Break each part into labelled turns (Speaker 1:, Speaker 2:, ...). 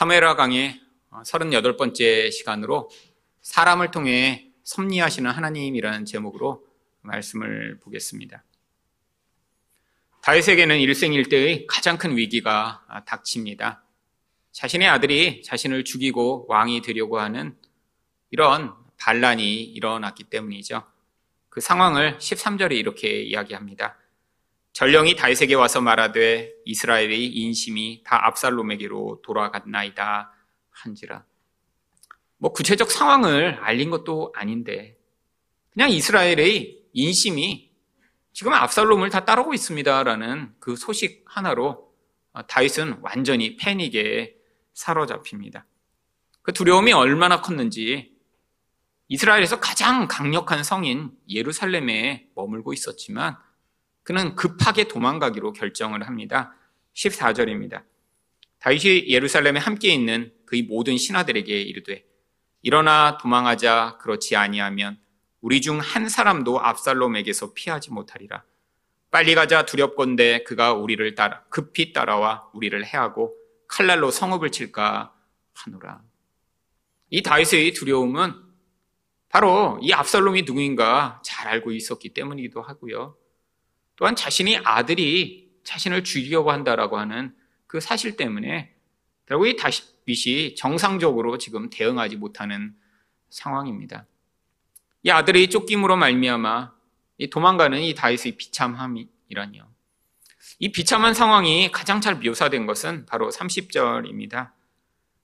Speaker 1: 사무엘하 강의 38번째 시간으로 사람을 통해 섭리하시는 하나님이라는 제목으로 말씀을 보겠습니다. 다윗에게는 일생일대의 가장 큰 위기가 닥칩니다. 자신의 아들이 자신을 죽이고 왕이 되려고 하는 이런 반란이 일어났기 때문이죠. 그 상황을 13절에 이렇게 이야기합니다. 전령이 다윗에게 와서 말하되 이스라엘의 인심이 다 압살롬에게로 돌아갔나이다 한지라. 뭐 구체적 상황을 알린 것도 아닌데 그냥 이스라엘의 인심이 지금 압살롬을 다 따르고 있습니다라는 그 소식 하나로 다윗은 완전히 패닉에 사로잡힙니다. 그 두려움이 얼마나 컸는지 이스라엘에서 가장 강력한 성인 예루살렘에 머물고 있었지만 그는 급하게 도망가기로 결정을 합니다. 14절입니다. 다윗이 예루살렘에 함께 있는 그의 모든 신하들에게 이르되 일어나 도망하자 그렇지 아니하면 우리 중 한 사람도 압살롬에게서 피하지 못하리라. 빨리 가자 두렵건대 그가 우리를 따라 급히 따라와 우리를 해하고 칼날로 성읍을 칠까 하노라. 이 다윗의 두려움은 바로 이 압살롬이 누구인가 잘 알고 있었기 때문이기도 하고요. 또한 자신이 아들이 자신을 죽이려고 한다라고 하는 그 사실 때문에 결국 이 다윗이 정상적으로 지금 대응하지 못하는 상황입니다. 이 아들의 쫓김으로 말미암아 이 도망가는 이 다윗의 비참함이라니요. 이 비참한 상황이 가장 잘 묘사된 것은 바로 30절입니다.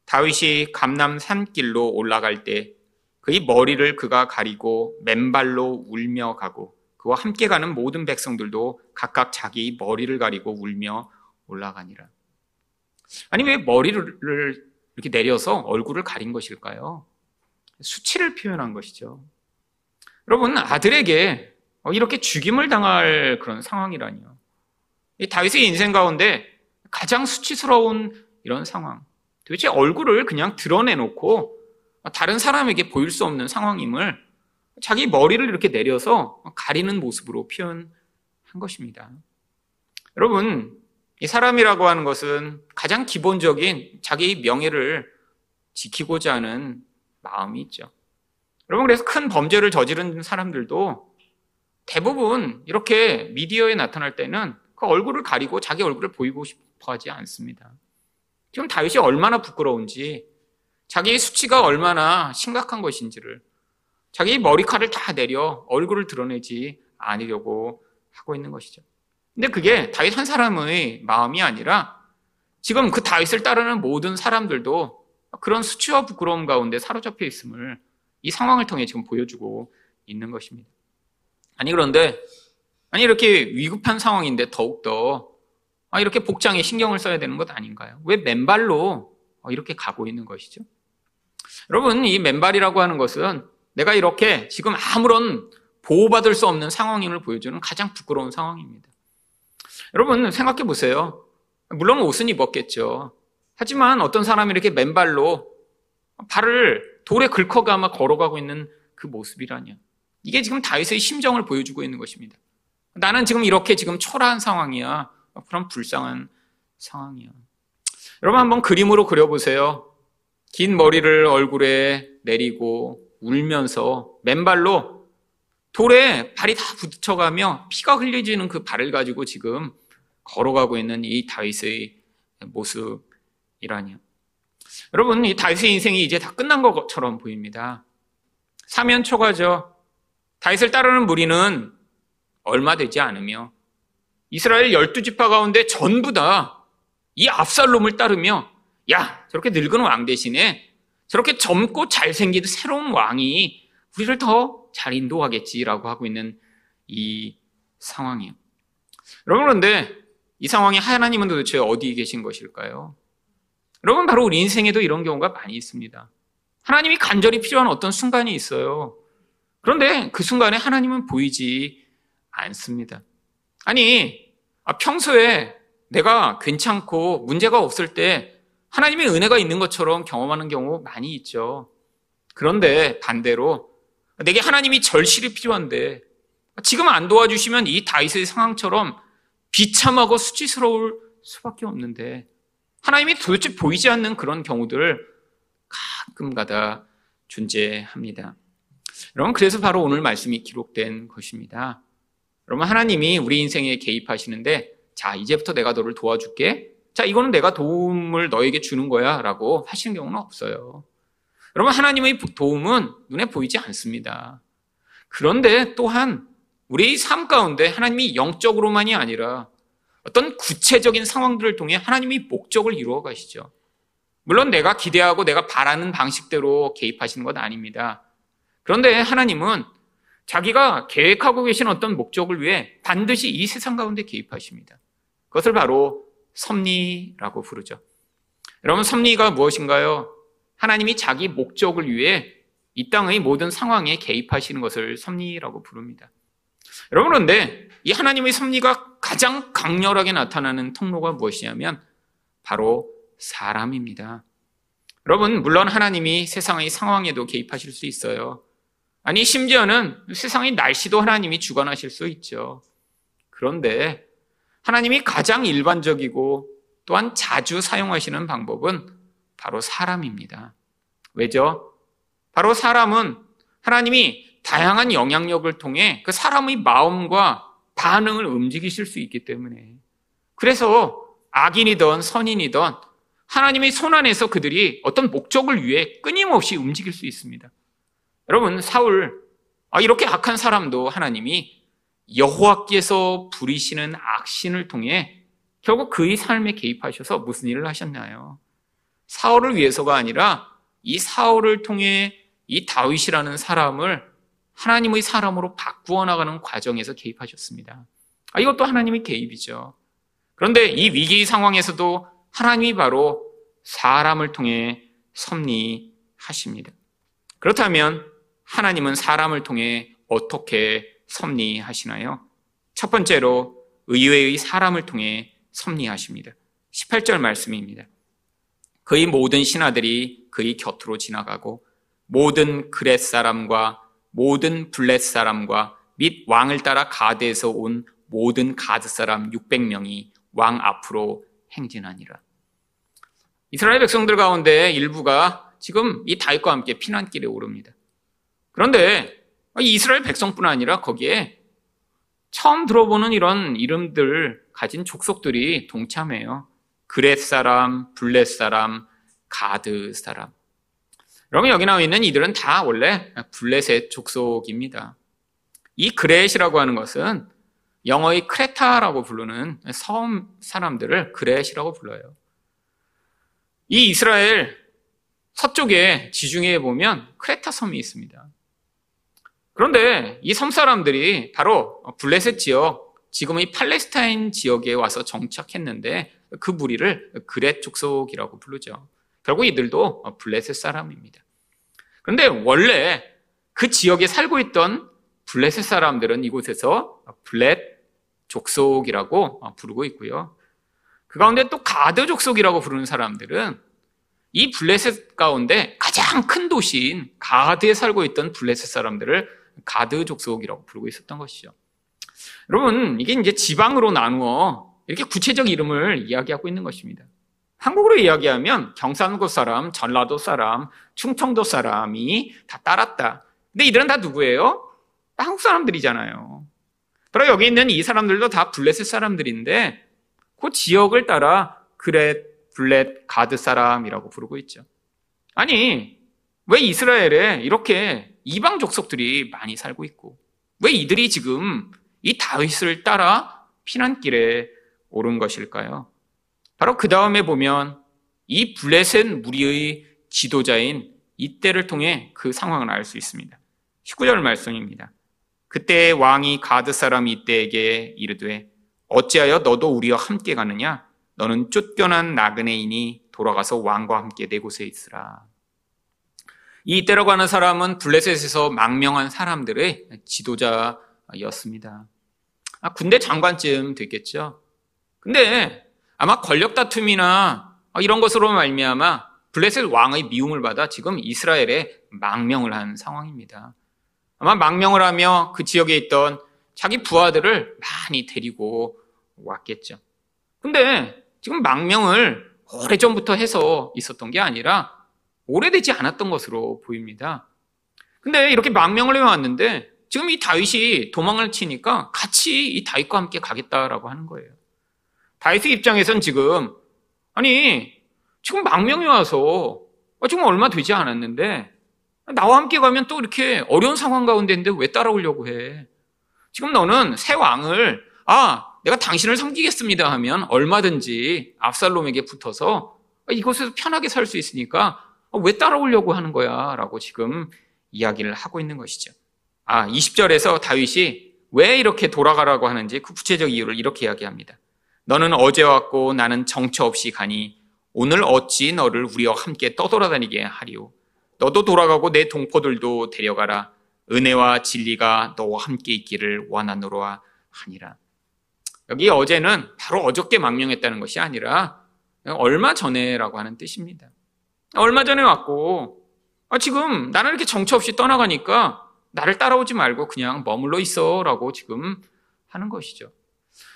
Speaker 1: 다윗이 감남 산길로 올라갈 때 그의 머리를 그가 가리고 맨발로 울며 가고 그와 함께 가는 모든 백성들도 각각 자기 머리를 가리고 울며 올라가니라. 아니, 왜 머리를 이렇게 내려서 얼굴을 가린 것일까요? 수치를 표현한 것이죠. 여러분, 아들에게 이렇게 죽임을 당할 그런 상황이라니요. 이 다윗의 인생 가운데 가장 수치스러운 이런 상황. 도대체 얼굴을 그냥 드러내놓고 다른 사람에게 보일 수 없는 상황임을 자기 머리를 이렇게 내려서 가리는 모습으로 표현한 것입니다. 여러분, 이 사람이라고 하는 것은 가장 기본적인 자기 명예를 지키고자 하는 마음이 있죠. 여러분, 그래서 큰 범죄를 저지른 사람들도 대부분 이렇게 미디어에 나타날 때는 그 얼굴을 가리고 자기 얼굴을 보이고 싶어 하지 않습니다. 지금 다윗이 얼마나 부끄러운지, 자기의 수치가 얼마나 심각한 것인지를 자기 머리카락을 다 내려 얼굴을 드러내지 않으려고 하고 있는 것이죠. 근데 그게 다윗 한 사람의 마음이 아니라 지금 그 다윗을 따르는 모든 사람들도 그런 수치와 부끄러움 가운데 사로잡혀 있음을 이 상황을 통해 지금 보여주고 있는 것입니다. 아니 그런데 아니 이렇게 위급한 상황인데 더욱더 아, 이렇게 복장에 신경을 써야 되는 것 아닌가요? 왜 맨발로 이렇게 가고 있는 것이죠? 여러분 이 맨발이라고 하는 것은 내가 이렇게 지금 아무런 보호받을 수 없는 상황임을 보여주는 가장 부끄러운 상황입니다. 여러분 생각해 보세요. 물론 옷은 입었겠죠. 하지만 어떤 사람이 이렇게 맨발로 발을 돌에 긁어가며 걸어가고 있는 그 모습이라뇨. 이게 지금 다윗의 심정을 보여주고 있는 것입니다. 나는 지금 이렇게 지금 초라한 상황이야. 그런 불쌍한 상황이야. 여러분 한번 그림으로 그려보세요. 긴 머리를 얼굴에 내리고 울면서 맨발로 돌에 발이 다 부딪혀가며 피가 흘려지는 그 발을 가지고 지금 걸어가고 있는 이 다윗의 모습이라니요. 여러분, 이 다윗의 인생이 이제 다 끝난 것처럼 보입니다. 사면 초가죠. 다윗을 따르는 무리는 얼마 되지 않으며 이스라엘 열두 지파 가운데 전부 다 이 압살롬을 따르며 야 저렇게 늙은 왕 대신에 저렇게 젊고 잘생긴 새로운 왕이 우리를 더 잘 인도하겠지라고 하고 있는 이 상황이에요. 여러분, 그런데 이 상황에 하나님은 도대체 어디 계신 것일까요? 여러분, 바로 우리 인생에도 이런 경우가 많이 있습니다. 하나님이 간절히 필요한 어떤 순간이 있어요. 그런데 그 순간에 하나님은 보이지 않습니다. 아니, 아, 평소에 내가 괜찮고 문제가 없을 때 하나님의 은혜가 있는 것처럼 경험하는 경우 많이 있죠. 그런데 반대로 내게 하나님이 절실히 필요한데 지금 안 도와주시면 이 다윗의 상황처럼 비참하고 수치스러울 수밖에 없는데 하나님이 도대체 보이지 않는 그런 경우들 가끔가다 존재합니다. 여러분, 그래서 바로 오늘 말씀이 기록된 것입니다. 여러분, 하나님이 우리 인생에 개입하시는데, 자, 이제부터 내가 너를 도와줄게. 자, 이거는 내가 도움을 너에게 주는 거야. 라고 하시는 경우는 없어요. 여러분, 하나님의 도움은 눈에 보이지 않습니다. 그런데 또한 우리의 삶 가운데 하나님이 영적으로만이 아니라 어떤 구체적인 상황들을 통해 하나님이 목적을 이루어 가시죠. 물론 내가 기대하고 내가 바라는 방식대로 개입하시는 건 아닙니다. 그런데 하나님은 자기가 계획하고 계신 어떤 목적을 위해 반드시 이 세상 가운데 개입하십니다. 그것을 바로 섭리라고 부르죠. 여러분, 섭리가 무엇인가요? 하나님이 자기 목적을 위해 이 땅의 모든 상황에 개입하시는 것을 섭리라고 부릅니다. 여러분, 그런데 이 하나님의 섭리가 가장 강렬하게 나타나는 통로가 무엇이냐면 바로 사람입니다. 여러분, 물론 하나님이 세상의 상황에도 개입하실 수 있어요. 아니, 심지어는 세상의 날씨도 하나님이 주관하실 수 있죠. 그런데 하나님이 가장 일반적이고 또한 자주 사용하시는 방법은 바로 사람입니다. 왜죠? 바로 사람은 하나님이 다양한 영향력을 통해 그 사람의 마음과 반응을 움직이실 수 있기 때문에 그래서 악인이든 선인이든 하나님의 손 안에서 그들이 어떤 목적을 위해 끊임없이 움직일 수 있습니다. 여러분 사울 아, 이렇게 악한 사람도 하나님이 여호와께서 부리시는 악신을 통해 결국 그의 삶에 개입하셔서 무슨 일을 하셨나요? 사울을 위해서가 아니라 이 사울을 통해 이 다윗이라는 사람을 하나님의 사람으로 바꾸어 나가는 과정에서 개입하셨습니다. 아, 이것도 하나님의 개입이죠. 그런데 이 위기 상황에서도 하나님이 바로 사람을 통해 섭리하십니다. 그렇다면 하나님은 사람을 통해 어떻게 섭리하시나요? 첫 번째로 의외의 사람을 통해 섭리하십니다. 18절 말씀입니다. 그의 모든 신하들이 그의 곁으로 지나가고 모든 그렛 사람과 모든 블렛 사람과 및 왕을 따라 가드에서 온 모든 가드 사람 600명이 왕 앞으로 행진하니라. 이스라엘 백성들 가운데 일부가 지금 이 다윗과 함께 피난길에 오릅니다. 그런데 이스라엘 백성뿐 아니라 거기에 처음 들어보는 이런 이름들 가진 족속들이 동참해요. 그렛 사람, 블렛 사람, 가드 사람. 여러분 여기 나와 있는 이들은 다 원래 블렛의 족속입니다. 이 그렛이라고 하는 것은 영어의 크레타라고 부르는 섬 사람들을 그렛이라고 불러요. 이 이스라엘 서쪽에 지중해에 보면 크레타 섬이 있습니다. 그런데 이 섬 사람들이 바로 블레셋 지역, 지금의 팔레스타인 지역에 와서 정착했는데 그 무리를 그렛 족속이라고 부르죠. 결국 이들도 블레셋 사람입니다. 그런데 원래 그 지역에 살고 있던 블레셋 사람들은 이곳에서 블렛 족속이라고 부르고 있고요. 그 가운데 또 가드 족속이라고 부르는 사람들은 이 블레셋 가운데 가장 큰 도시인 가드에 살고 있던 블레셋 사람들을 가드 족속이라고 부르고 있었던 것이죠. 여러분, 이게 이제 지방으로 나누어 이렇게 구체적 이름을 이야기하고 있는 것입니다. 한국으로 이야기하면 경상도 사람, 전라도 사람, 충청도 사람이 다 따랐다. 근데 이들은 다 누구예요? 한국 사람들이잖아요. 그리고 여기 있는 이 사람들도 다 블레셋 사람들인데 그 지역을 따라 그렛, 블렛, 가드 사람이라고 부르고 있죠. 아니, 왜 이스라엘에 이렇게 이방 족속들이 많이 살고 있고 왜 이들이 지금 이 다윗을 따라 피난길에 오른 것일까요? 바로 그 다음에 보면 이 블레셋 무리의 지도자인 이때를 통해 그 상황을 알 수 있습니다. 19절 말씀입니다. 그때 왕이 가드 사람 이때에게 이르되 어찌하여 너도 우리와 함께 가느냐? 너는 쫓겨난 나그네이니 돌아가서 왕과 함께 내 곳에 있으라. 이 이때라고 하는 사람은 블레셋에서 망명한 사람들의 지도자였습니다. 아, 군대 장관쯤 됐겠죠. 근데 아마 권력 다툼이나 이런 것으로 말미암아 블레셋 왕의 미움을 받아 지금 이스라엘에 망명을 한 상황입니다. 아마 망명을 하며 그 지역에 있던 자기 부하들을 많이 데리고 왔겠죠. 근데 지금 망명을 오래전부터 해서 있었던 게 아니라 오래되지 않았던 것으로 보입니다. 근데 이렇게 망명을 해왔는데 지금 이 다윗이 도망을 치니까 같이 이 다윗과 함께 가겠다라고 하는 거예요. 다윗의 입장에선 지금 아니 지금 망명이 와서 지금 얼마 되지 않았는데 나와 함께 가면 또 이렇게 어려운 상황 가운데인데 왜 따라오려고 해? 지금 너는 새 왕을 아 내가 당신을 섬기겠습니다 하면 얼마든지 압살롬에게 붙어서 이곳에서 편하게 살 수 있으니까 왜 따라오려고 하는 거야? 라고 지금 이야기를 하고 있는 것이죠. 아, 20절에서 다윗이 왜 이렇게 돌아가라고 하는지 그 구체적 이유를 이렇게 이야기합니다. 너는 어제 왔고 나는 정처 없이 가니 오늘 어찌 너를 우리와 함께 떠돌아다니게 하리오. 너도 돌아가고 내 동포들도 데려가라. 은혜와 진리가 너와 함께 있기를 원하노라 하니라. 여기 어제는 바로 어저께 망명했다는 것이 아니라 얼마 전에라고 하는 뜻입니다. 얼마 전에 왔고 아, 지금 나는 이렇게 정처 없이 떠나가니까 나를 따라오지 말고 그냥 머물러 있어 라고 지금 하는 것이죠.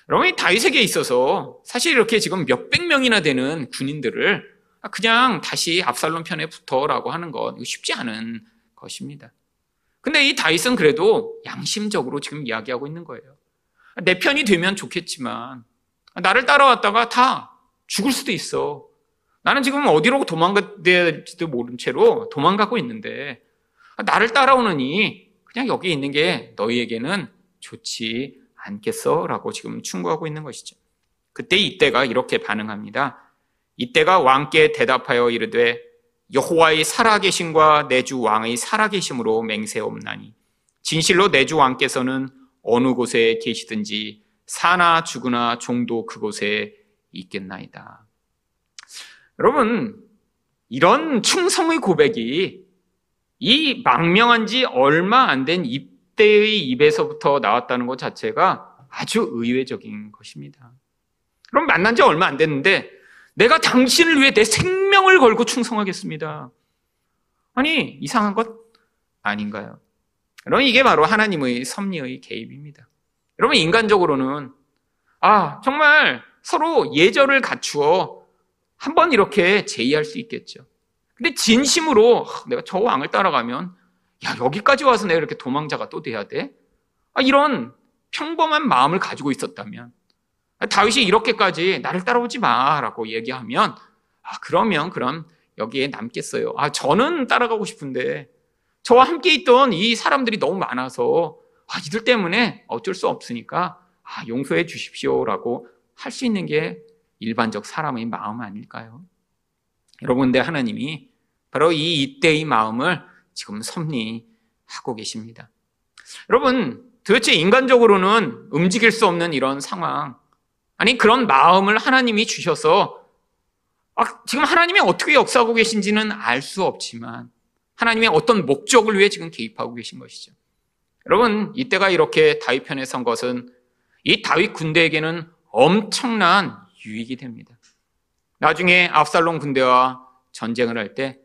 Speaker 1: 여러분 이 다윗에게 있어서 사실 이렇게 지금 몇백 명이나 되는 군인들을 그냥 다시 압살롬 편에 붙어라고 하는 건 쉽지 않은 것입니다. 근데 이 다윗은 그래도 양심적으로 지금 이야기하고 있는 거예요. 내 편이 되면 좋겠지만 나를 따라왔다가 다 죽을 수도 있어. 나는 지금 어디로 도망가야 될지도 모른 채로 도망가고 있는데 나를 따라오느니 그냥 여기 있는 게 너희에게는 좋지 않겠어? 라고 지금 충고하고 있는 것이죠. 그때 이때가 이렇게 반응합니다. 이때가 왕께 대답하여 이르되 여호와의 살아계심과 내 주 왕의 살아계심으로 맹세없나니 진실로 내 주 왕께서는 어느 곳에 계시든지 사나 죽으나 종도 그곳에 있겠나이다. 여러분, 이런 충성의 고백이 이 망명한 지 얼마 안 된 입대의 입에서부터 나왔다는 것 자체가 아주 의외적인 것입니다. 그럼 만난 지 얼마 안 됐는데 내가 당신을 위해 내 생명을 걸고 충성하겠습니다. 아니, 이상한 것 아닌가요? 여러분, 이게 바로 하나님의 섭리의 개입입니다. 여러분, 인간적으로는, 아, 정말 서로 예절을 갖추어 한 번 이렇게 제의할 수 있겠죠. 근데 진심으로 내가 저 왕을 따라가면 야 여기까지 와서 내가 이렇게 도망자가 또 돼야 돼? 아, 이런 평범한 마음을 가지고 있었다면 다윗이 이렇게까지 나를 따라오지 마라고 얘기하면 아 그러면 그럼 여기에 남겠어요. 아 저는 따라가고 싶은데 저와 함께 있던 이 사람들이 너무 많아서 아 이들 때문에 어쩔 수 없으니까 아 용서해 주십시오라고 할 수 있는 게 일반적 사람의 마음 아닐까요? 여러분, 근데 하나님이 바로 이 이때의 마음을 지금 섭리하고 계십니다. 여러분, 도대체 인간적으로는 움직일 수 없는 이런 상황, 아니, 그런 마음을 하나님이 주셔서, 아, 지금 하나님이 어떻게 역사하고 계신지는 알 수 없지만, 하나님의 어떤 목적을 위해 지금 개입하고 계신 것이죠. 여러분, 이때가 이렇게 다윗 편에 선 것은 이 다윗 군대에게는 엄청난 유익이 됩니다. 나중에 압살롬 군대와 전쟁을 할 때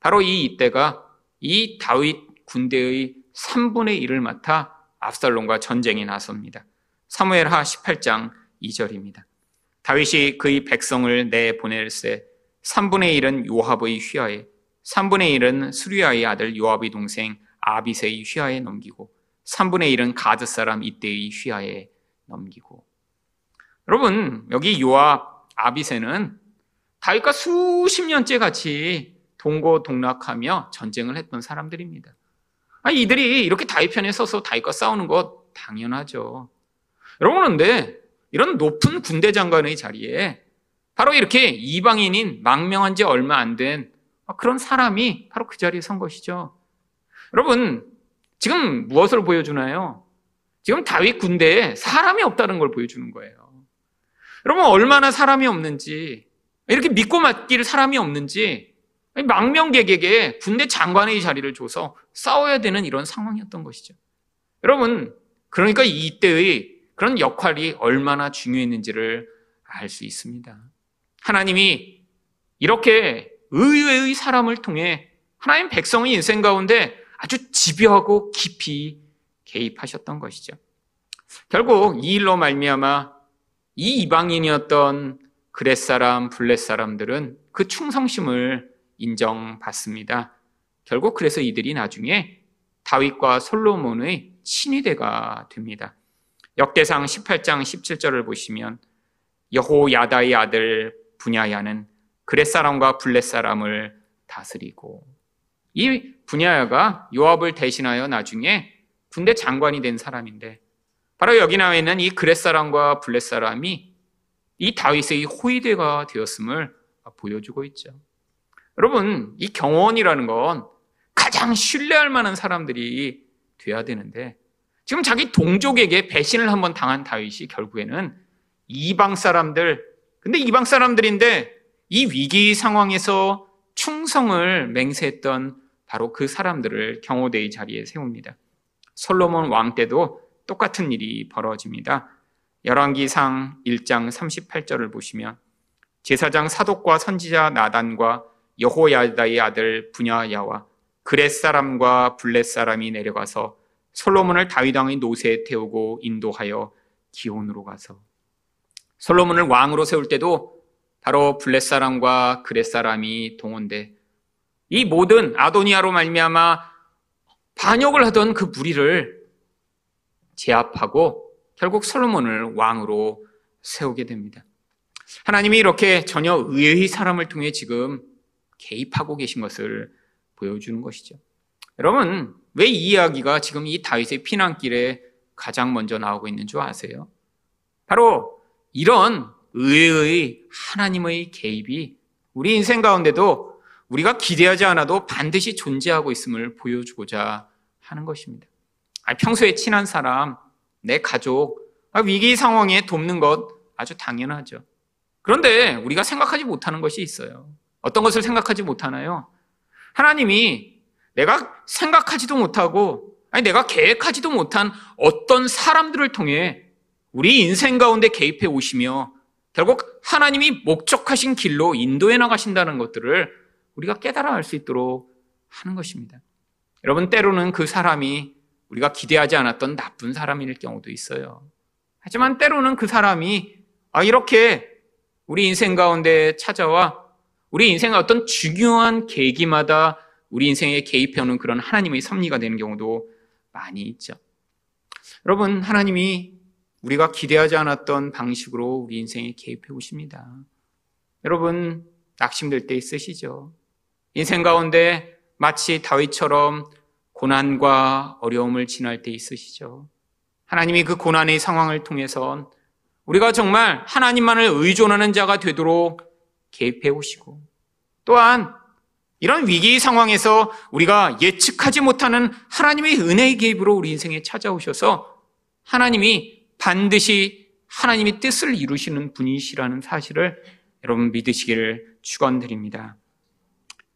Speaker 1: 바로 이 이때가 이 다윗 군대의 3분의 1을 맡아 압살롬과 전쟁에 나섭니다. 사무엘하 18장 2절입니다. 다윗이 그의 백성을 내보낼세 3분의 1은 요압의 휘하에 3분의 1은 수리아의 아들 요압의 동생 아비세의 휘하에 넘기고 3분의 1은 가드 사람 이때의 휘하에 넘기고 여러분 여기 요압 아비세는 다윗과 수십 년째 같이 동고동락하며 전쟁을 했던 사람들입니다. 아니, 이들이 이렇게 다윗 편에 서서 다윗과 싸우는 것 당연하죠. 여러분, 그런데 이런 높은 군대 장관의 자리에 바로 이렇게 이방인인 망명한 지 얼마 안 된 그런 사람이 바로 그 자리에 선 것이죠. 여러분, 지금 무엇을 보여주나요? 지금 다윗 군대에 사람이 없다는 걸 보여주는 거예요. 여러분, 얼마나 사람이 없는지, 이렇게 믿고 맡길 사람이 없는지 망명객에게 군대 장관의 자리를 줘서 싸워야 되는 이런 상황이었던 것이죠. 여러분, 그러니까 이때의 그런 역할이 얼마나 중요했는지를 알 수 있습니다. 하나님이 이렇게 의외의 사람을 통해 하나님 백성의 인생 가운데 아주 집요하고 깊이 개입하셨던 것이죠. 결국 이 일로 말미암아 이 이방인이었던 그렛 사람, 블렛 사람들은 그 충성심을 인정받습니다. 결국 그래서 이들이 나중에 다윗과 솔로몬의 친위대가 됩니다. 역대상 18장 17절을 보시면 여호야다의 아들 분야야는 그렛 사람과 블렛 사람을 다스리고 이 분야야가 요압을 대신하여 나중에 군대 장관이 된 사람인데 바로 여기 나와 있는 이 그렛 사람과 블렛 사람이 이 다윗의 호위대가 되었음을 보여주고 있죠. 여러분, 이 경원이라는 건 가장 신뢰할 만한 사람들이 돼야 되는데 지금 자기 동족에게 배신을 한번 당한 다윗이 결국에는 이방 사람들, 근데 이방 사람들인데 이 위기 상황에서 충성을 맹세했던 바로 그 사람들을 경호대의 자리에 세웁니다. 솔로몬 왕 때도 똑같은 일이 벌어집니다. 열왕기상 1장 38절을 보시면 제사장 사독과 선지자 나단과 여호야다의 아들 분야야와 그렛 사람과 블렛 사람이 내려가서 솔로몬을 다윗 왕의 노새에 태우고 인도하여 기온으로 가서 솔로몬을 왕으로 세울 때도 바로 블렛 사람과 그렛 사람이 동원돼 이 모든 아도니아로 말미암아 반역을 하던 그 무리를 제압하고 결국 솔로몬을 왕으로 세우게 됩니다. 하나님이 이렇게 전혀 의의 사람을 통해 지금 개입하고 계신 것을 보여주는 것이죠. 여러분, 왜 이 이야기가 지금 이 다윗의 피난길에 가장 먼저 나오고 있는 줄 아세요? 바로 이런 의의 하나님의 개입이 우리 인생 가운데도 우리가 기대하지 않아도 반드시 존재하고 있음을 보여주고자 하는 것입니다. 평소에 친한 사람, 내 가족, 아, 위기 상황에 돕는 것 아주 당연하죠. 그런데 우리가 생각하지 못하는 것이 있어요. 어떤 것을 생각하지 못하나요? 하나님이 내가 생각하지도 못하고, 아니, 내가 계획하지도 못한 어떤 사람들을 통해 우리 인생 가운데 개입해 오시며 결국 하나님이 목적하신 길로 인도해 나가신다는 것들을 우리가 깨달아 알 수 있도록 하는 것입니다. 여러분, 때로는 그 사람이 우리가 기대하지 않았던 나쁜 사람일 경우도 있어요. 하지만 때로는 그 사람이 아, 이렇게 우리 인생 가운데 찾아와 우리 인생의 어떤 중요한 계기마다 우리 인생에 개입해오는 그런 하나님의 섭리가 되는 경우도 많이 있죠. 여러분, 하나님이 우리가 기대하지 않았던 방식으로 우리 인생에 개입해 오십니다. 여러분, 낙심될 때 있으시죠? 인생 가운데 마치 다윗처럼 고난과 어려움을 지날 때 있으시죠? 하나님이 그 고난의 상황을 통해서 우리가 정말 하나님만을 의존하는 자가 되도록 개입해 오시고 또한 이런 위기 상황에서 우리가 예측하지 못하는 하나님의 은혜의 개입으로 우리 인생에 찾아오셔서 하나님이 반드시 하나님의 뜻을 이루시는 분이시라는 사실을 여러분 믿으시기를 축원드립니다.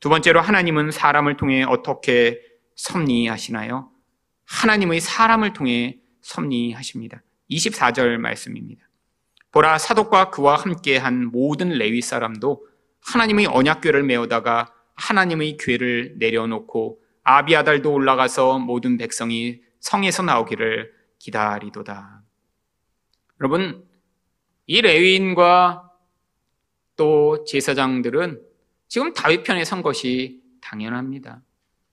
Speaker 1: 두 번째로 하나님은 사람을 통해 어떻게 섭리하시나요? 하나님의 사람을 통해 섭리하십니다. 24절 말씀입니다. 보라 사독과 그와 함께한 모든 레위 사람도 하나님의 언약궤를 메우다가 하나님의 궤를 내려놓고 아비아달도 올라가서 모든 백성이 성에서 나오기를 기다리도다. 여러분, 이 레위인과 또 제사장들은 지금 다윗 편에 선 것이 당연합니다.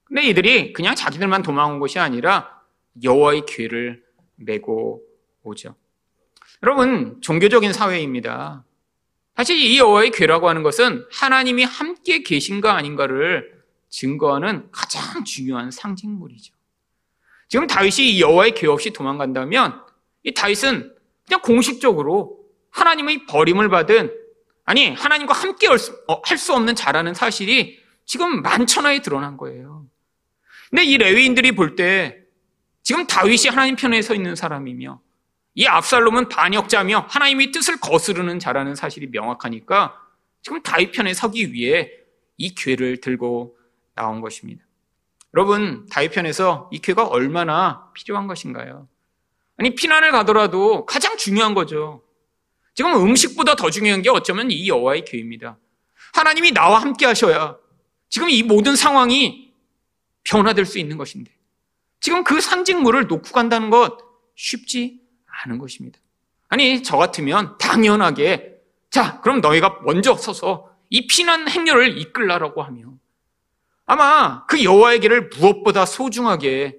Speaker 1: 근데 이들이 그냥 자기들만 도망온 것이 아니라 여호와의 궤를 메고 오죠. 여러분, 종교적인 사회입니다. 사실 이 여호와의 궤라고 하는 것은 하나님이 함께 계신가 아닌가를 증거하는 가장 중요한 상징물이죠. 지금 다윗이 이 여호와의 궤 없이 도망간다면 이 다윗은 그냥 공식적으로 하나님의 버림을 받은 아니 하나님과 함께 할수 어, 없는 자라는 사실이 지금 만천하에 드러난 거예요. 근데 이 레위인들이 볼 때 지금 다윗이 하나님 편에 서 있는 사람이며 이 압살롬은 반역자며 하나님의 뜻을 거스르는 자라는 사실이 명확하니까 지금 다윗 편에 서기 위해 이 괴를 들고 나온 것입니다. 여러분, 다윗 편에서 이 괴가 얼마나 필요한 것인가요? 아니, 피난을 가더라도 가장 중요한 거죠. 지금 음식보다 더 중요한 게 어쩌면 이 여호와의 괴입니다. 하나님이 나와 함께 하셔야 지금 이 모든 상황이 변화될 수 있는 것인데 지금 그 상징물을 놓고 간다는 것 쉽지 않은 것입니다. 아니, 저 같으면 당연하게 자, 그럼 너희가 먼저 서서 이 피난 행렬을 이끌라라고 하며 아마 그 여호와의 길을 무엇보다 소중하게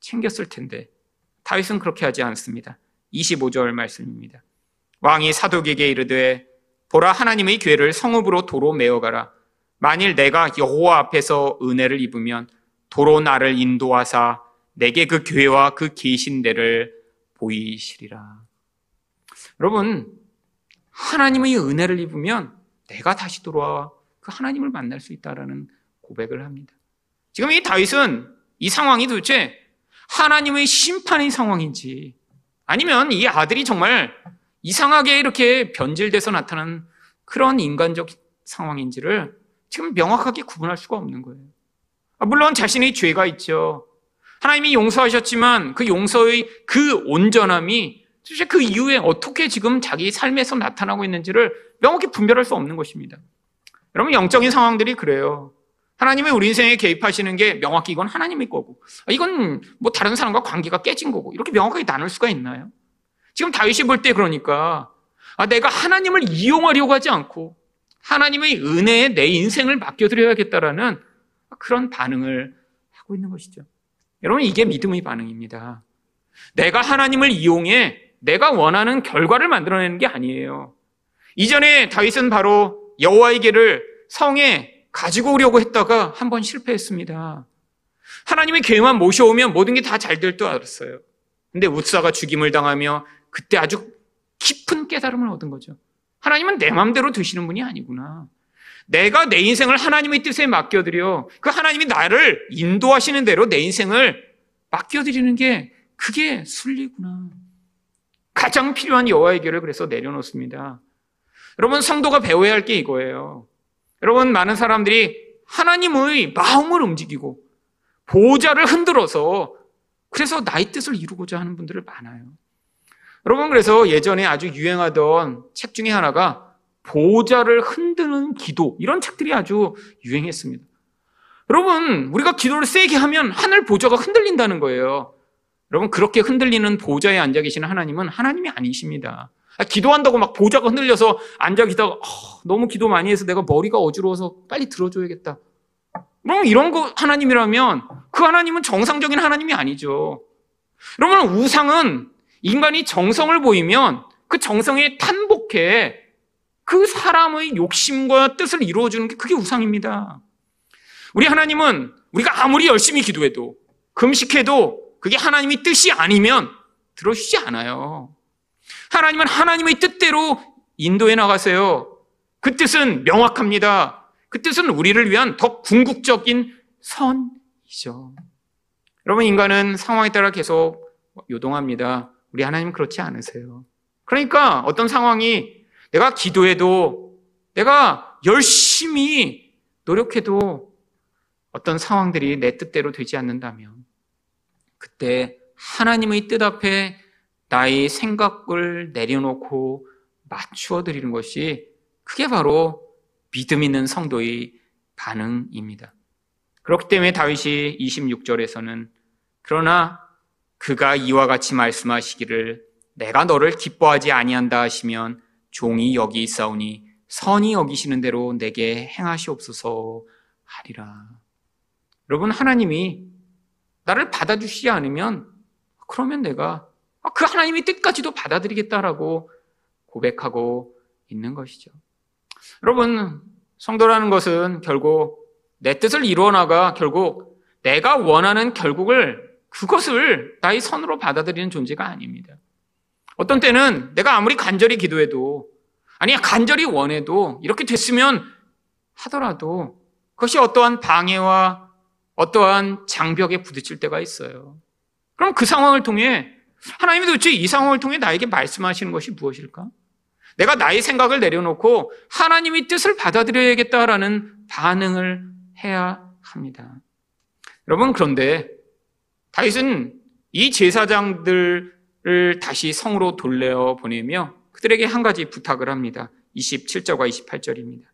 Speaker 1: 챙겼을 텐데 다윗은 그렇게 하지 않습니다. 25절 말씀입니다. 왕이 사독에게 이르되 보라 하나님의 괴를 성읍으로 도로 메어가라. 만일 내가 여호와 앞에서 은혜를 입으면 도로 나를 인도하사 내게 그 교회와 그 계신대를 보이시리라. 여러분, 하나님의 은혜를 입으면 내가 다시 돌아와 그 하나님을 만날 수 있다라는 고백을 합니다. 지금 이 다윗은 이 상황이 도대체 하나님의 심판의 상황인지 아니면 이 아들이 정말 이상하게 이렇게 변질돼서 나타난 그런 인간적 상황인지를 지금 명확하게 구분할 수가 없는 거예요. 아, 물론 자신의 죄가 있죠. 하나님이 용서하셨지만 그 용서의 그 온전함이 도대체 그 이후에 어떻게 지금 자기 삶에서 나타나고 있는지를 명확히 분별할 수 없는 것입니다. 여러분, 영적인 상황들이 그래요. 하나님이 우리 인생에 개입하시는 게 명확히 이건 하나님의 거고, 아, 이건 뭐 다른 사람과 관계가 깨진 거고, 이렇게 명확하게 나눌 수가 있나요? 지금 다윗이 볼 때 그러니까, 아, 내가 하나님을 이용하려고 하지 않고, 하나님의 은혜에 내 인생을 맡겨드려야겠다라는 그런 반응을 하고 있는 것이죠. 여러분, 이게 믿음의 반응입니다. 내가 하나님을 이용해 내가 원하는 결과를 만들어내는 게 아니에요. 이전에 다윗은 바로 여호와의 길을 성에 가지고 오려고 했다가 한 번 실패했습니다. 하나님의 계획만 모셔오면 모든 게 다 잘 될 줄 알았어요. 근데 우사가 죽임을 당하며 그때 아주 깊은 깨달음을 얻은 거죠. 하나님은 내 마음대로 되시는 분이 아니구나. 내가 내 인생을 하나님의 뜻에 맡겨드려 그 하나님이 나를 인도하시는 대로 내 인생을 맡겨드리는 게 그게 순리구나. 가장 필요한 여호와의 길을 그래서 내려놓습니다. 여러분 성도가 배워야 할 게 이거예요. 여러분 많은 사람들이 하나님의 마음을 움직이고 보좌를 흔들어서 그래서 나의 뜻을 이루고자 하는 분들을 많아요. 여러분 그래서 예전에 아주 유행하던 책 중에 하나가 보좌를 흔드는 기도 이런 책들이 아주 유행했습니다. 여러분 우리가 기도를 세게 하면 하늘 보좌가 흔들린다는 거예요. 여러분 그렇게 흔들리는 보좌에 앉아 계시는 하나님은 하나님이 아니십니다. 아, 기도한다고 막 보좌가 흔들려서 앉아 계다가 어, 너무 기도 많이 해서 내가 머리가 어지러워서 빨리 들어줘야겠다. 그럼 이런 거 하나님이라면 그 하나님은 정상적인 하나님이 아니죠. 여러분 우상은 인간이 정성을 보이면 그 정성에 탄복해 그 사람의 욕심과 뜻을 이루어주는 게 그게 우상입니다. 우리 하나님은 우리가 아무리 열심히 기도해도 금식해도 그게 하나님의 뜻이 아니면 들어주지 않아요. 하나님은 하나님의 뜻대로 인도해 나가세요. 그 뜻은 명확합니다. 그 뜻은 우리를 위한 더 궁극적인 선이죠. 여러분, 인간은 상황에 따라 계속 요동합니다. 우리 하나님은 그렇지 않으세요. 그러니까 어떤 상황이 내가 기도해도 내가 열심히 노력해도 어떤 상황들이 내 뜻대로 되지 않는다면 그때 하나님의 뜻 앞에 나의 생각을 내려놓고 맞추어 드리는 것이 그게 바로 믿음 있는 성도의 반응입니다. 그렇기 때문에 다윗이 26절에서는 그러나 그가 이와 같이 말씀하시기를 내가 너를 기뻐하지 아니한다 하시면 종이 여기 있사오니 선이 여기시는 대로 내게 행하시옵소서 하리라. 여러분 하나님이 나를 받아주시지 않으면 그러면 내가 아, 그 하나님의 뜻까지도 받아들이겠다라고 고백하고 있는 것이죠. 여러분, 성도라는 것은 결국 내 뜻을 이루어 나가 결국 내가 원하는 결국을 그것을 나의 선으로 받아들이는 존재가 아닙니다. 어떤 때는 내가 아무리 간절히 기도해도 아니 간절히 원해도 이렇게 됐으면 하더라도 그것이 어떠한 방해와 어떠한 장벽에 부딪힐 때가 있어요. 그럼 그 상황을 통해 하나님이 도대체 이 상황을 통해 나에게 말씀하시는 것이 무엇일까? 내가 나의 생각을 내려놓고 하나님의 뜻을 받아들여야겠다라는 반응을 해야 합니다. 여러분 그런데 다윗은 이 제사장들 을 다시 성으로 돌려 보내며 그들에게 한 가지 부탁을 합니다. 27절과 28절입니다.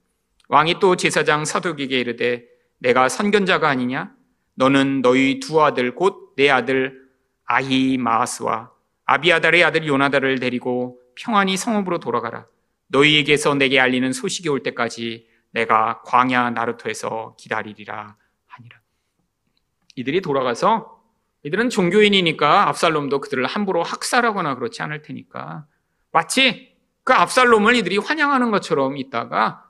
Speaker 1: 왕이 또 제사장 사독에게 이르되 내가 선견자가 아니냐? 너는 너희 두 아들 곧 내 아들 아히마스와 아비아달의 아들 요나달을 데리고 평안히 성읍으로 돌아가라. 너희에게서 내게 알리는 소식이 올 때까지 내가 광야 나루토에서 기다리리라 하니라. 이들이 돌아가서 이들은 종교인이니까 압살롬도 그들을 함부로 학살하거나 그렇지 않을 테니까 마치 그 압살롬을 이들이 환영하는 것처럼 있다가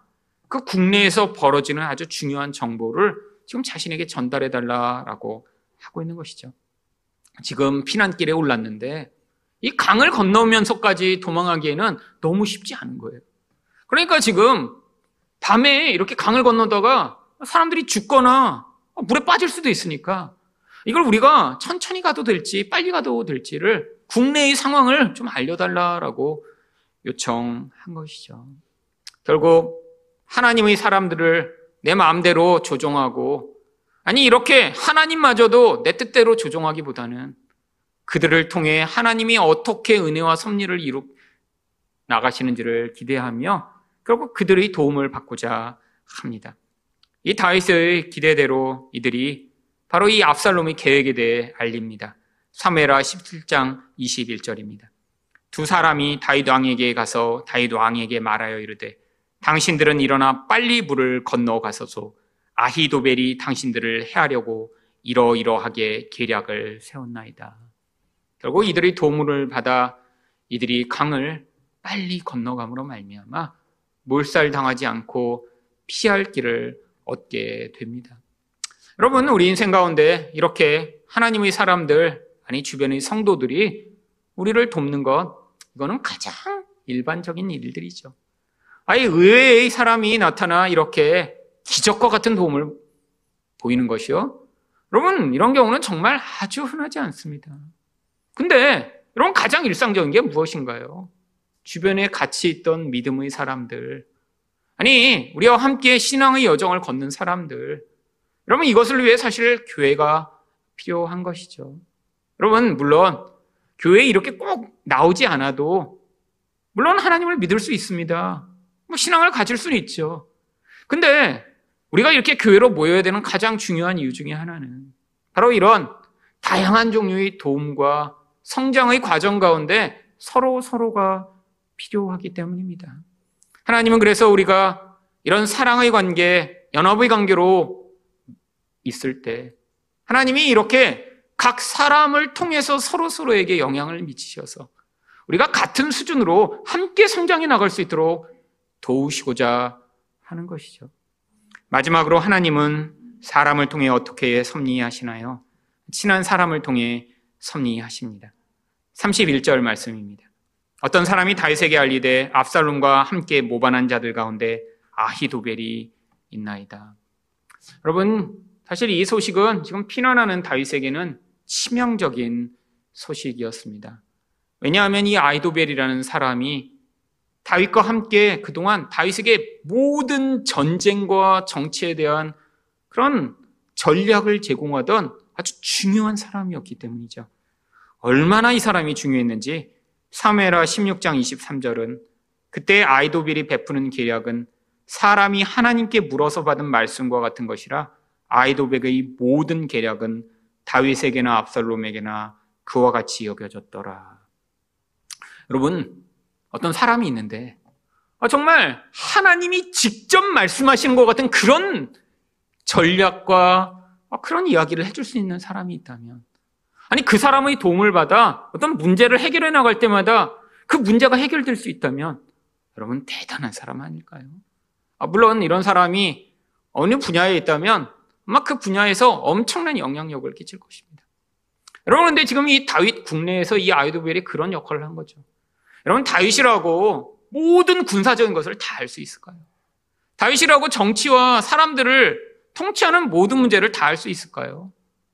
Speaker 1: 그 국내에서 벌어지는 아주 중요한 정보를 지금 자신에게 전달해 달라라고 하고 있는 것이죠. 지금 피난길에 올랐는데 이 강을 건너면서까지 도망하기에는 너무 쉽지 않은 거예요. 그러니까 지금 밤에 이렇게 강을 건너다가 사람들이 죽거나 물에 빠질 수도 있으니까 이걸 우리가 천천히 가도 될지 빨리 가도 될지를 국내의 상황을 좀 알려달라라고 요청한 것이죠. 결국 하나님의 사람들을 내 마음대로 조종하고 아니 이렇게 하나님마저도 내 뜻대로 조종하기보다는 그들을 통해 하나님이 어떻게 은혜와 섭리를 이루 나가시는지를 기대하며 결국 그들의 도움을 받고자 합니다. 이 다윗의 기대대로 이들이 바로 이 압살롬의 계획에 대해 알립니다. 3회라 17장 21절입니다. 두 사람이 다윗 왕에게 가서 다윗 왕에게 말하여 이르되 당신들은 일어나 빨리 물을 건너가서서 아히도벨이 당신들을 해하려고 이러이러하게 계략을 세웠나이다. 결국 이들의 도움을 받아 이들이 강을 빨리 건너감으로 말미암아 몰살당하지 않고 피할 길을 얻게 됩니다. 여러분, 우리 인생 가운데 이렇게 하나님의 사람들, 아니 주변의 성도들이 우리를 돕는 것, 이거는 가장 일반적인 일들이죠. 아예 의외의 사람이 나타나 이렇게 기적과 같은 도움을 보이는 것이요. 여러분, 이런 경우는 정말 아주 흔하지 않습니다. 근데, 여러분, 가장 일상적인 게 무엇인가요? 주변에 같이 있던 믿음의 사람들, 아니, 우리와 함께 신앙의 여정을 걷는 사람들, 여러분, 이것을 위해 사실 교회가 필요한 것이죠. 여러분, 물론, 교회에 이렇게 꼭 나오지 않아도, 물론 하나님을 믿을 수 있습니다. 뭐 신앙을 가질 수는 있죠. 근데 우리가 이렇게 교회로 모여야 되는 가장 중요한 이유 중에 하나는 바로 이런 다양한 종류의 도움과 성장의 과정 가운데 서로 서로가 필요하기 때문입니다. 하나님은 그래서 우리가 이런 사랑의 관계, 연합의 관계로 있을 때 하나님이 이렇게 각 사람을 통해서 서로 서로에게 영향을 미치셔서 우리가 같은 수준으로 함께 성장해 나갈 수 있도록 도우시고자 하는 것이죠. 마지막으로 하나님은 사람을 통해 어떻게 섭리하시나요? 친한 사람을 통해 섭리하십니다. 31절 말씀입니다. 어떤 사람이 다윗에게 알리되 압살롬과 함께 모반한 자들 가운데 아히도벨이 있나이다. 여러분, 사실 이 소식은 지금 피난하는 다윗에게는 치명적인 소식이었습니다. 왜냐하면 이 아히도벨이라는 사람이 다윗과 함께 그동안 다윗에게 모든 전쟁과 정치에 대한 그런 전략을 제공하던 아주 중요한 사람이었기 때문이죠. 얼마나 이 사람이 중요했는지 3회라 16장 23절은 그때 아이도빌이 베푸는 계략은 사람이 하나님께 물어서 받은 말씀과 같은 것이라 아이도백의 모든 계략은 다윗에게나 압살롬에게나 그와 같이 여겨졌더라. 여러분, 어떤 사람이 있는데 아, 정말 하나님이 직접 말씀하시는 것 같은 그런 전략과 아, 그런 이야기를 해줄 수 있는 사람이 있다면 아니 그 사람의 도움을 받아 어떤 문제를 해결해 나갈 때마다 그 문제가 해결될 수 있다면 여러분 대단한 사람 아닐까요? 아, 물론 이런 사람이 어느 분야에 있다면 아마 그 분야에서 엄청난 영향력을 끼칠 것입니다. 여러분 근데 지금 이 다윗 국내에서 이 아이도벨이 그런 역할을 한 거죠. 여러분 다윗이라고 모든 군사적인 것을 다 알 수 있을까요? 다윗이라고 정치와 사람들을 통치하는 모든 문제를 다 알 수 있을까요?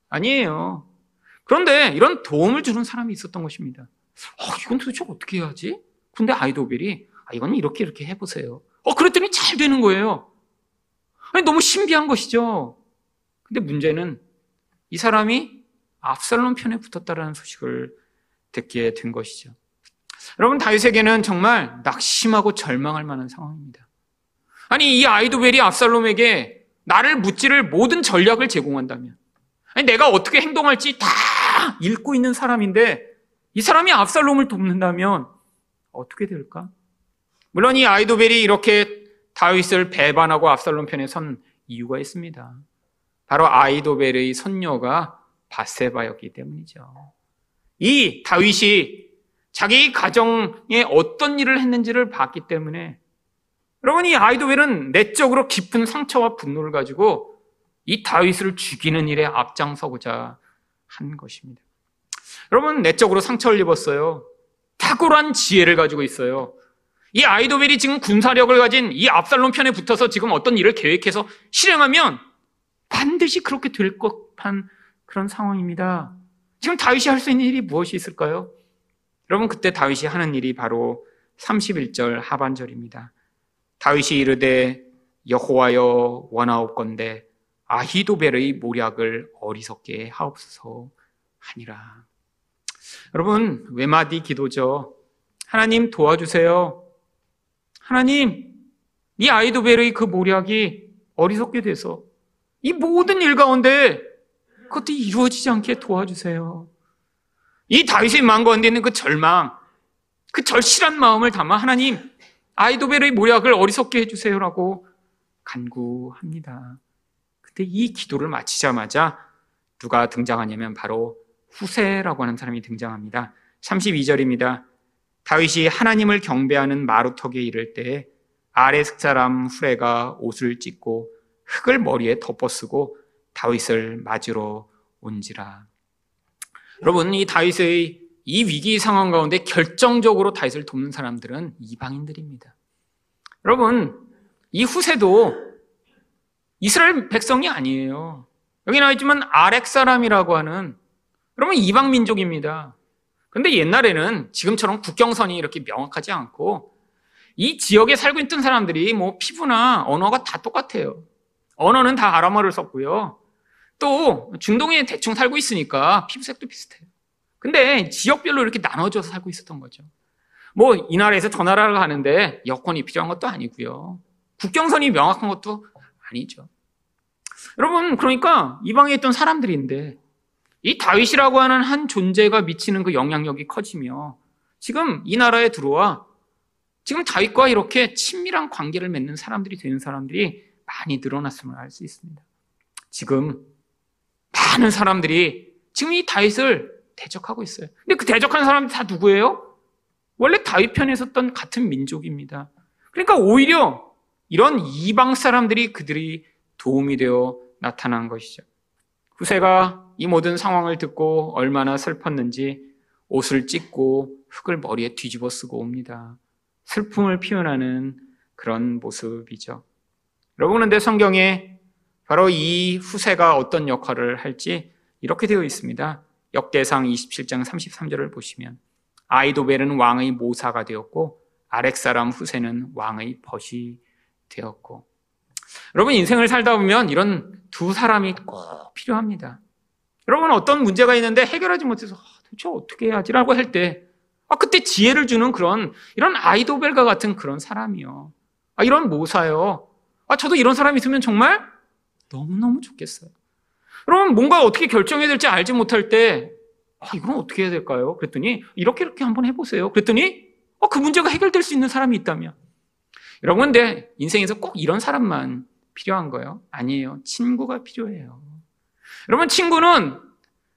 Speaker 1: 아니에요. 그런데 이런 도움을 주는 사람이 있었던 것입니다. 어, 이건 도대체 어떻게 해야지? 근데 아이도벨이 아, 이건 이렇게 이렇게 해보세요. 어, 그랬더니 잘 되는 거예요. 아니, 너무 신비한 것이죠. 근데 문제는 이 사람이 압살롬 편에 붙었다라는 소식을 듣게 된 것이죠. 여러분 다윗에게는 정말 낙심하고 절망할 만한 상황입니다. 아니 이 아이도벨이 압살롬에게 나를 묻지를 모든 전략을 제공한다면 아니 내가 어떻게 행동할지 다 읽고 있는 사람인데 이 사람이 압살롬을 돕는다면 어떻게 될까? 물론 이 아이도벨이 이렇게 다윗을 배반하고 압살롬 편에 선 이유가 있습니다. 바로 아이도벨의 손녀가 바세바였기 때문이죠. 이 다윗이 자기 가정에 어떤 일을 했는지를 봤기 때문에 여러분 이 아이도벨은 내적으로 깊은 상처와 분노를 가지고 이 다윗을 죽이는 일에 앞장서고자 한 것입니다. 여러분 내적으로 상처를 입었어요. 탁월한 지혜를 가지고 있어요. 이 아이도벨이 지금 군사력을 가진 이 압살롬 편에 붙어서 지금 어떤 일을 계획해서 실행하면 반드시 그렇게 될 것한 그런 상황입니다. 지금 다윗이 할 수 있는 일이 무엇이 있을까요? 여러분 그때 다윗이 하는 일이 바로 31절 하반절입니다. 다윗이 이르되 여호와여 원하옵건대 아히도벨의 모략을 어리석게 하옵소서 하니라. 여러분 외마디 기도죠. 하나님 도와주세요. 하나님 이 아이도벨의 그 모략이 어리석게 돼서 이 모든 일 가운데 그것도 이루어지지 않게 도와주세요. 이 다윗의 마음 가운데 있는 그 절망, 그 절실한 마음을 담아 하나님 아이도벨의 모략을 어리석게 해주세요라고 간구합니다. 근데 이 기도를 마치자마자 누가 등장하냐면 바로 후세라고 하는 사람이 등장합니다. 32절입니다. 다윗이 하나님을 경배하는 마루턱에 이를 때 아래색 사람 후레가 옷을 찢고 흙을 머리에 덮어쓰고 다윗을 맞으러 온지라. 여러분, 이 다윗의 이 위기 상황 가운데 결정적으로 다윗을 돕는 사람들은 이방인들입니다. 여러분, 이 후세도 이스라엘 백성이 아니에요. 여기 나와 있지만 아렉 사람이라고 하는 여러분 이방 민족입니다. 근데 옛날에는 지금처럼 국경선이 이렇게 명확하지 않고 이 지역에 살고 있던 사람들이 뭐 피부나 언어가 다 똑같아요. 언어는 다 아람어를 썼고요. 또 중동에 대충 살고 있으니까 피부색도 비슷해요. 근데 지역별로 이렇게 나눠져서 살고 있었던 거죠. 뭐 이 나라에서 저 나라를 가는데 여권이 필요한 것도 아니고요. 국경선이 명확한 것도 아니죠. 여러분 그러니까 이방에 있던 사람들인데 이 다윗이라고 하는 한 존재가 미치는 그 영향력이 커지며 지금 이 나라에 들어와 지금 다윗과 이렇게 친밀한 관계를 맺는 사람들이 되는 사람들이 많이 늘어났음을 알 수 있습니다. 지금 많은 사람들이 지금 이 다윗을 대적하고 있어요. 근데 그 대적하는 사람들이 다 누구예요? 원래 다윗 편에 섰던 같은 민족입니다. 그러니까 오히려 이런 이방 사람들이 그들이 도움이 되어 나타난 것이죠. 후세가 이 모든 상황을 듣고 얼마나 슬펐는지 옷을 찢고 흙을 머리에 뒤집어 쓰고 옵니다. 슬픔을 표현하는 그런 모습이죠. 여러분, 근데 성경에 바로 이 후세가 어떤 역할을 할지 이렇게 되어 있습니다. 역대상 27장 33절을 보시면 아이도벨은 왕의 모사가 되었고 아렉 사람 후세는 왕의 벗이 되었고 여러분 인생을 살다 보면 이런 두 사람이 꼭 필요합니다. 여러분 어떤 문제가 있는데 해결하지 못해서 아, 도대체 어떻게 해야지라고 할 때, 아 그때 지혜를 주는 그런 이런 아이도벨과 같은 그런 사람이요. 아 이런 모사요. 아 저도 이런 사람이 있으면 정말 너무 너무 좋겠어요. 여러분 뭔가 어떻게 결정해야 될지 알지 못할 때, 아 이건 어떻게 해야 될까요? 그랬더니 이렇게 이렇게 한번 해보세요. 그랬더니 어, 그 문제가 해결될 수 있는 사람이 있다면. 여러분 근데 인생에서 꼭 이런 사람만 필요한 거예요? 아니에요. 친구가 필요해요. 여러분, 친구는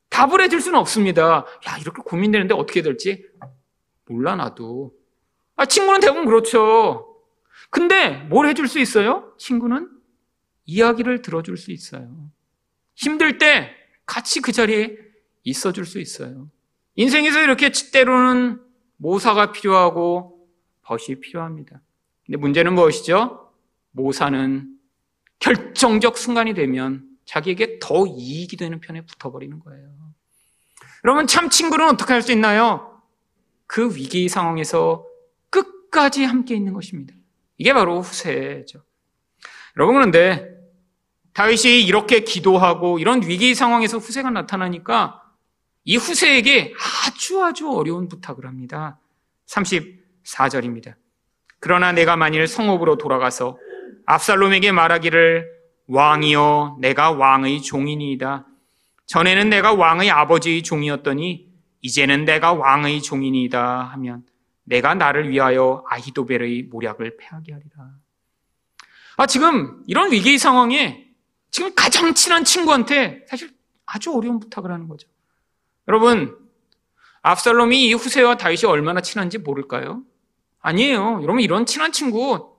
Speaker 1: 답을 해줄 수는 없습니다. 야, 이렇게 고민되는데 어떻게 될지? 몰라, 나도. 아, 친구는 대부분 그렇죠. 근데 뭘 해줄 수 있어요? 친구는 이야기를 들어줄 수 있어요. 힘들 때 같이 그 자리에 있어 줄 수 있어요. 인생에서 이렇게 때로는 모사가 필요하고 벗이 필요합니다. 근데 문제는 무엇이죠? 모사는 결정적 순간이 되면 자기에게 더 이익이 되는 편에 붙어버리는 거예요. 여러분, 참 친구는 어떻게 할 수 있나요? 그 위기 상황에서 끝까지 함께 있는 것입니다. 이게 바로 후세죠. 여러분, 그런데 다윗이 이렇게 기도하고 이런 위기 상황에서 후세가 나타나니까 이 후세에게 아주 아주 어려운 부탁을 합니다. 34절입니다. 그러나 내가 만일 성읍으로 돌아가서 압살롬에게 말하기를 왕이여 내가 왕의 종이니이다. 전에는 내가 왕의 아버지의 종이었더니 이제는 내가 왕의 종이니이다 하면 내가 나를 위하여 아히도벨의 모략을 패하게 하리라. 아, 지금 이런 위기 상황에 지금 가장 친한 친구한테 사실 아주 어려운 부탁을 하는 거죠. 여러분, 압살롬이 이 후세와 다윗이 얼마나 친한지 모를까요? 아니에요. 여러분, 이런 친한 친구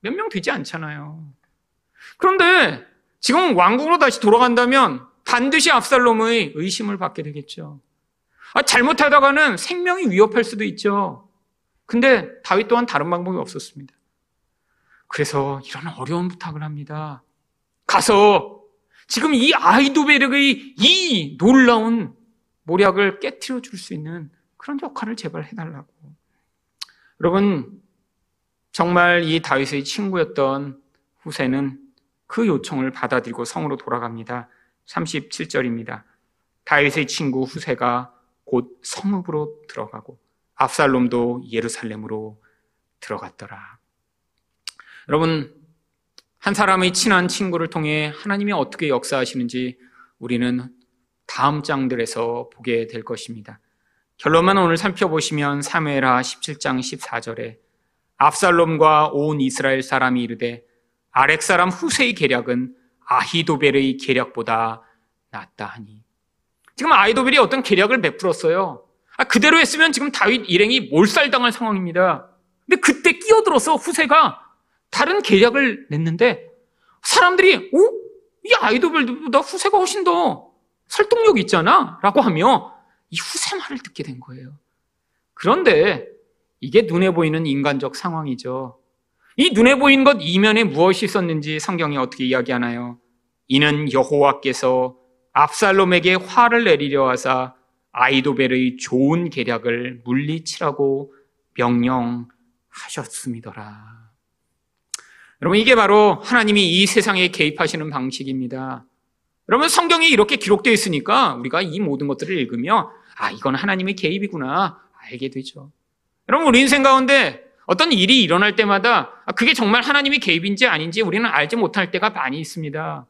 Speaker 1: 몇 명 되지 않잖아요. 그런데 지금 왕국으로 다시 돌아간다면 반드시 압살롬의 의심을 받게 되겠죠. 아, 잘못하다가는 생명이 위협할 수도 있죠. 근데 다윗 또한 다른 방법이 없었습니다. 그래서 이런 어려운 부탁을 합니다. 가서 지금 이 아이도베르의 이 놀라운 모략을 깨뜨려 줄 수 있는 그런 역할을 제발 해달라고. 여러분, 정말 이 다윗의 친구였던 후세는 그 요청을 받아들이고 성으로 돌아갑니다. 37절입니다. 다윗의 친구 후세가 곧 성읍으로 들어가고 압살롬도 예루살렘으로 들어갔더라. 여러분, 한 사람의 친한 친구를 통해 하나님이 어떻게 역사하시는지 우리는 다음 장들에서 보게 될 것입니다. 결론만 오늘 살펴보시면 사무엘하 17장 14절에 압살롬과 온 이스라엘 사람이 이르되 아렉 사람 후세의 계략은 아히도벨의 계략보다 낫다 하니 지금 아히도벨이 어떤 계략을 베풀었어요. 아, 그대로 했으면 지금 다윗 일행이 몰살당할 상황입니다. 근데 그때 끼어들어서 후세가 다른 계략을 냈는데 사람들이 오? 이 아이도벨보다 후세가 훨씬 더 설득력 있잖아 라고 하며 이 후세 말을 듣게 된 거예요. 그런데 이게 눈에 보이는 인간적 상황이죠. 이 눈에 보이는 것 이면에 무엇이 있었는지 성경이 어떻게 이야기하나요? 이는 여호와께서 압살롬에게 화를 내리려 하사 아이도벨의 좋은 계략을 물리치라고 명령하셨습니다라. 여러분 이게 바로 하나님이 이 세상에 개입하시는 방식입니다. 여러분 성경에 이렇게 기록되어 있으니까 우리가 이 모든 것들을 읽으며 아 이건 하나님의 개입이구나 알게 되죠. 여러분 우리 인생 가운데 어떤 일이 일어날 때마다 그게 정말 하나님의 개입인지 아닌지 우리는 알지 못할 때가 많이 있습니다.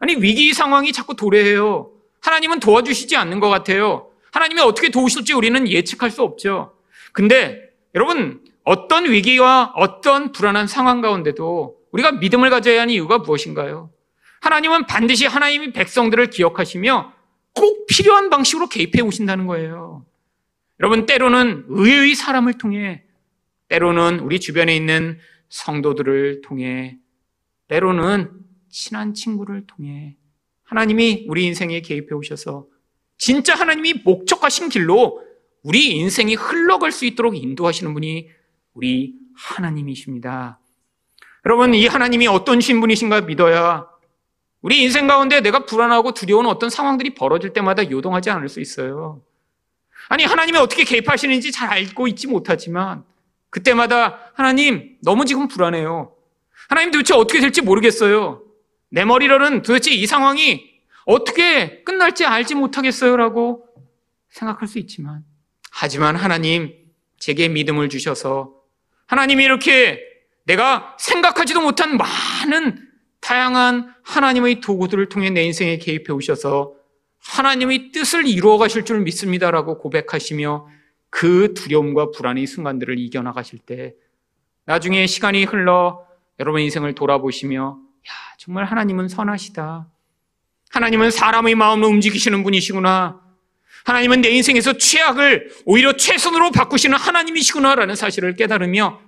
Speaker 1: 아니, 위기 상황이 자꾸 도래해요. 하나님은 도와주시지 않는 것 같아요. 하나님이 어떻게 도우실지 우리는 예측할 수 없죠. 근데 여러분, 어떤 위기와 어떤 불안한 상황 가운데도 우리가 믿음을 가져야 하는 이유가 무엇인가요? 하나님은 반드시 하나님의 백성들을 기억하시며 꼭 필요한 방식으로 개입해 오신다는 거예요. 여러분, 때로는 의의 사람을 통해 때로는 우리 주변에 있는 성도들을 통해, 때로는 친한 친구를 통해 하나님이 우리 인생에 개입해 오셔서 진짜 하나님이 목적하신 길로 우리 인생이 흘러갈 수 있도록 인도하시는 분이 우리 하나님이십니다. 여러분, 이 하나님이 어떤 신분이신가 믿어야 우리 인생 가운데 내가 불안하고 두려운 어떤 상황들이 벌어질 때마다 요동하지 않을 수 있어요. 아니, 하나님이 어떻게 개입하시는지 잘 알고 있지 못하지만 그때마다 하나님 너무 지금 불안해요. 하나님 도대체 어떻게 될지 모르겠어요. 내 머리로는 도대체 이 상황이 어떻게 끝날지 알지 못하겠어요라고 생각할 수 있지만. 하지만 하나님 제게 믿음을 주셔서 하나님이 이렇게 내가 생각하지도 못한 많은 다양한 하나님의 도구들을 통해 내 인생에 개입해 오셔서 하나님의 뜻을 이루어 가실 줄 믿습니다라고 고백하시며 그 두려움과 불안의 순간들을 이겨나가실 때 나중에 시간이 흘러 여러분 인생을 돌아보시며 야, 정말 하나님은 선하시다. 하나님은 사람의 마음을 움직이시는 분이시구나. 하나님은 내 인생에서 최악을 오히려 최선으로 바꾸시는 하나님이시구나라는 사실을 깨달으며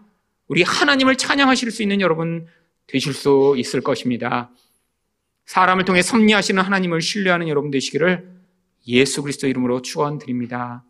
Speaker 1: 우리 하나님을 찬양하실 수 있는 여러분 되실 수 있을 것입니다. 사람을 통해 섭리하시는 하나님을 신뢰하는 여러분 되시기를 예수 그리스도 이름으로 축원드립니다.